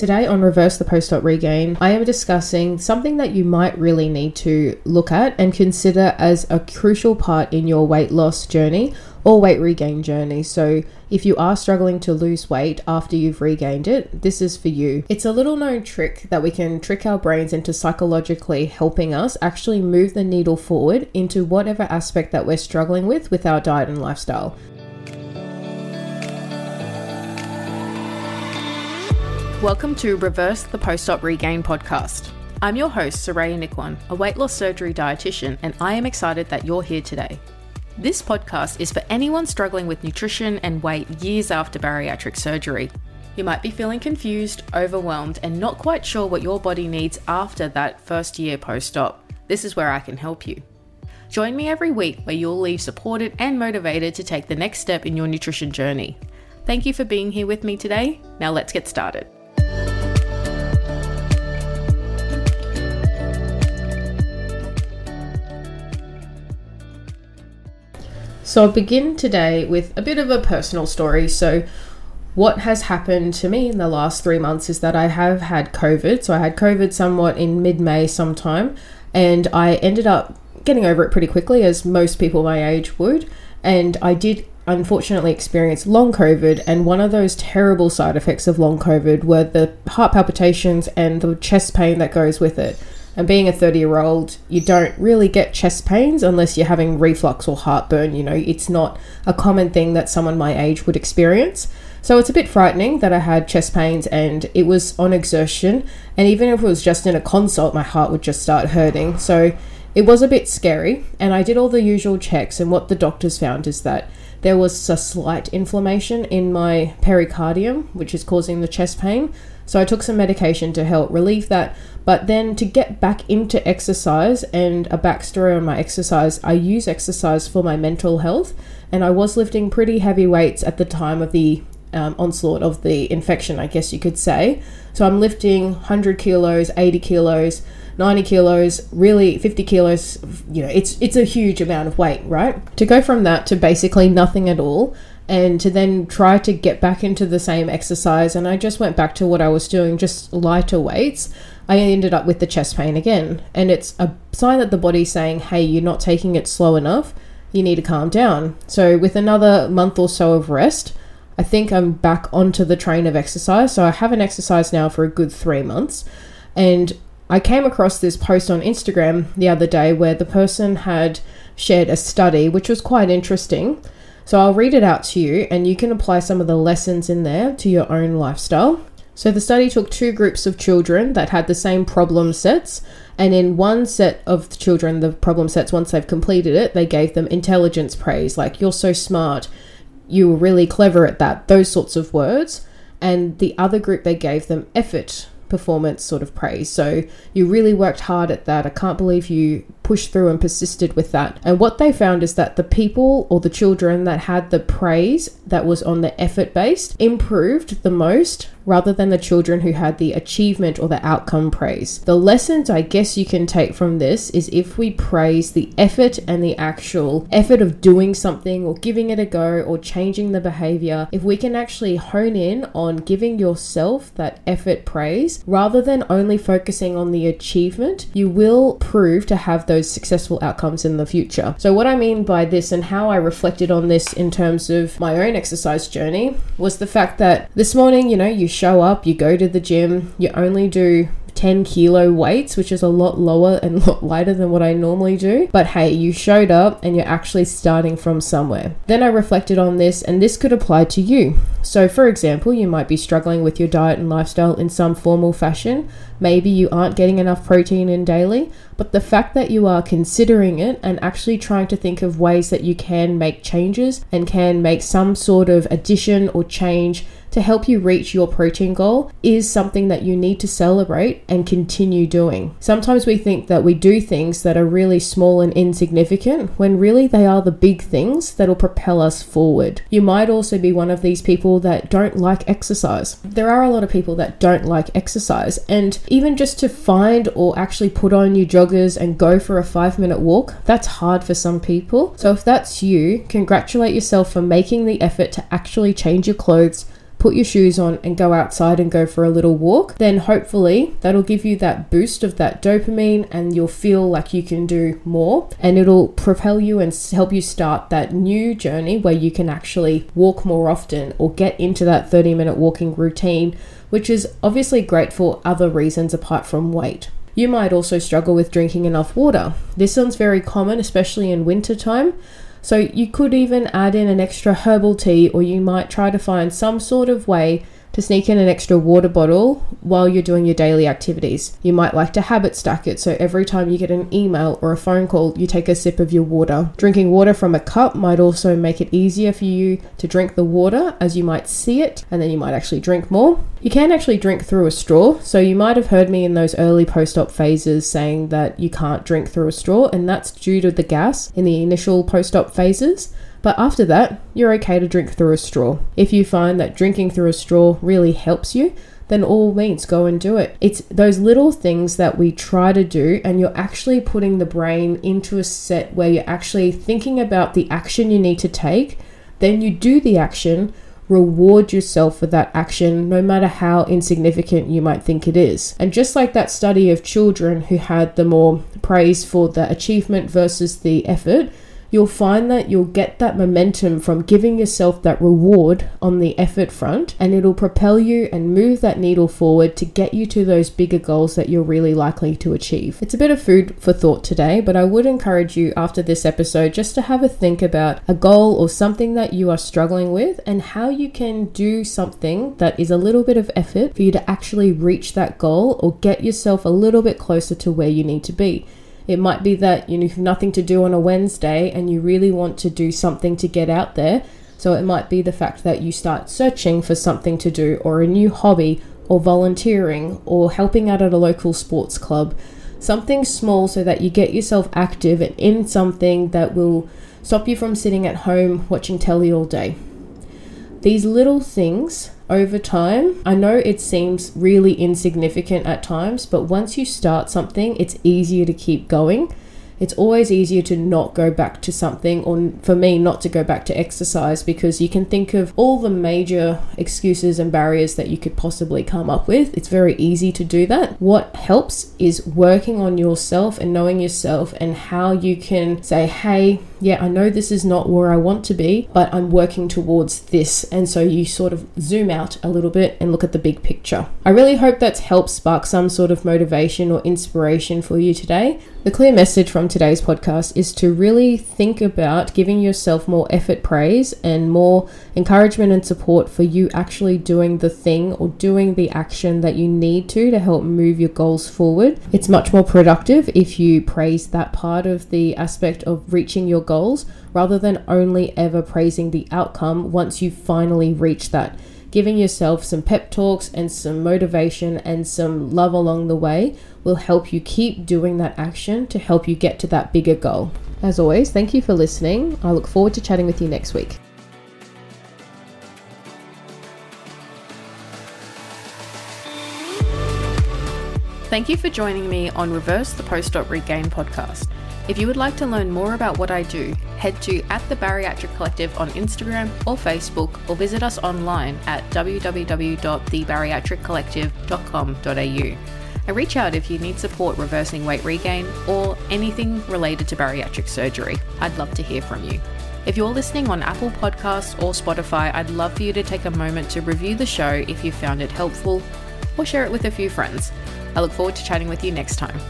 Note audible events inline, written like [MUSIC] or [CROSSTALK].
Today on Reverse the Post Regain, I am discussing something that you might really need to look at and consider as a crucial part in your weight loss journey or weight regain journey. So, if you are struggling to lose weight after you've regained it, this is for you. It's a little known trick that we can trick our brains into psychologically helping us actually move the needle forward into whatever aspect that we're struggling with with our diet and lifestyle. Welcome to Reverse the Post Op Regain podcast. I'm your host, Suraya Nikwan, a weight loss surgery dietitian, and I am excited that you're here today. This podcast is for anyone struggling with nutrition and weight years after bariatric surgery. You might be feeling confused, overwhelmed, and not quite sure what your body needs after that first year post op. This is where I can help you. Join me every week where you'll leave supported and motivated to take the next step in your nutrition journey. Thank you for being here with me today. Now let's get started. So I'll begin today with a bit of a personal story. So, what has happened to me in the last three months is that I have had COVID. So, I had COVID somewhat in mid May sometime, and I ended up getting over it pretty quickly, as most people my age would. And I did unfortunately experience long COVID, and one of those terrible side effects of long COVID were the heart palpitations and the chest pain that goes with it. And being a 30 year old, you don't really get chest pains unless you're having reflux or heartburn. You know, it's not a common thing that someone my age would experience. So it's a bit frightening that I had chest pains and it was on exertion. And even if it was just in a consult, my heart would just start hurting. So it was a bit scary. And I did all the usual checks. And what the doctors found is that there was a slight inflammation in my pericardium, which is causing the chest pain. So I took some medication to help relieve that. But then to get back into exercise and a backstory on my exercise, I use exercise for my mental health. And I was lifting pretty heavy weights at the time of the um, onslaught of the infection, I guess you could say. So I'm lifting 100 kilos, 80 kilos, 90 kilos, really 50 kilos. You know, it's it's a huge amount of weight, right? To go from that to basically nothing at all and to then try to get back into the same exercise. And I just went back to what I was doing, just lighter weights. I ended up with the chest pain again. And it's a sign that the body's saying, hey, you're not taking it slow enough. You need to calm down. So, with another month or so of rest, I think I'm back onto the train of exercise. So, I haven't exercised now for a good three months. And I came across this post on Instagram the other day where the person had shared a study, which was quite interesting. So I'll read it out to you and you can apply some of the lessons in there to your own lifestyle. So the study took two groups of children that had the same problem sets, and in one set of children, the problem sets, once they've completed it, they gave them intelligence praise, like, you're so smart, you were really clever at that, those sorts of words. And the other group, they gave them effort performance sort of praise. So you really worked hard at that. I can't believe you pushed through and persisted with that. And what they found is that the people or the children that had the praise that was on the effort based improved the most rather than the children who had the achievement or the outcome praise. The lessons I guess you can take from this is if we praise the effort and the actual effort of doing something or giving it a go or changing the behavior, if we can actually hone in on giving yourself that effort praise rather than only focusing on the achievement, you will prove to have those successful outcomes in the future. So, what I mean by this and how I reflected on this in terms of my own exercise journey was the fact that this morning, you know, you show up, you go to the gym, you only do 10 kilo weights, which is a lot lower and a [LAUGHS] lot lighter than what I normally do. But hey, you showed up and you're actually starting from somewhere. Then I reflected on this, and this could apply to you. So, for example, you might be struggling with your diet and lifestyle in some formal fashion. Maybe you aren't getting enough protein in daily, but the fact that you are considering it and actually trying to think of ways that you can make changes and can make some sort of addition or change to help you reach your protein goal is something that you need to celebrate and continue doing. Sometimes we think that we do things that are really small and insignificant when really they are the big things that will propel us forward. You might also be one of these people that don't like exercise. There are a lot of people that don't like exercise, and even just to find or actually put on your joggers and go for a five minute walk, that's hard for some people. So if that's you, congratulate yourself for making the effort to actually change your clothes put your shoes on and go outside and go for a little walk, then hopefully that'll give you that boost of that dopamine and you'll feel like you can do more and it'll propel you and help you start that new journey where you can actually walk more often or get into that 30 minute walking routine, which is obviously great for other reasons apart from weight. You might also struggle with drinking enough water. This one's very common, especially in winter time. So you could even add in an extra herbal tea, or you might try to find some sort of way to sneak in an extra water bottle while you're doing your daily activities. You might like to habit stack it so every time you get an email or a phone call, you take a sip of your water. Drinking water from a cup might also make it easier for you to drink the water as you might see it and then you might actually drink more. You can actually drink through a straw, so you might have heard me in those early post op phases saying that you can't drink through a straw, and that's due to the gas in the initial post op phases. But after that, you're okay to drink through a straw. If you find that drinking through a straw really helps you, then all means go and do it. It's those little things that we try to do, and you're actually putting the brain into a set where you're actually thinking about the action you need to take. Then you do the action, reward yourself for that action, no matter how insignificant you might think it is. And just like that study of children who had the more praise for the achievement versus the effort, you'll find that you'll get that momentum from giving yourself that reward on the effort front, and it'll propel you and move that needle forward to get you to those bigger goals that you're really likely to achieve. It's a bit of food for thought today, but I would encourage you after this episode just to have a think about a goal or something that you are struggling with and how you can do something that is a little bit of effort for you to actually reach that goal or get yourself a little bit closer to where you need to be. It might be that you have nothing to do on a Wednesday and you really want to do something to get out there. So it might be the fact that you start searching for something to do or a new hobby or volunteering or helping out at a local sports club. Something small so that you get yourself active and in something that will stop you from sitting at home watching telly all day. These little things over time. I know it seems really insignificant at times, but once you start something, it's easier to keep going it's always easier to not go back to something, or for me, not to go back to exercise because you can think of all the major excuses and barriers that you could possibly come up with. It's very easy to do that. What helps is working on yourself and knowing yourself and how you can say, hey, yeah, I know this is not where I want to be, but I'm working towards this. And so you sort of zoom out a little bit and look at the big picture. I really hope that's helped spark some sort of motivation or inspiration for you today. The clear message from today's podcast is to really think about giving yourself more effort praise and more encouragement and support for you actually doing the thing or doing the action that you need to to help move your goals forward. It's much more productive if you praise that part of the aspect of reaching your goals rather than only ever praising the outcome once you finally reach that giving yourself some pep talks and some motivation and some love along the way will help you keep doing that action to help you get to that bigger goal. As always, thank you for listening. I look forward to chatting with you next week. Thank you for joining me on Reverse the Post Regain podcast. If you would like to learn more about what I do, head to at the Bariatric Collective on Instagram or Facebook or visit us online at www.thebariatriccollective.com.au. And reach out if you need support reversing weight regain or anything related to bariatric surgery. I'd love to hear from you. If you're listening on Apple Podcasts or Spotify, I'd love for you to take a moment to review the show if you found it helpful or share it with a few friends. I look forward to chatting with you next time.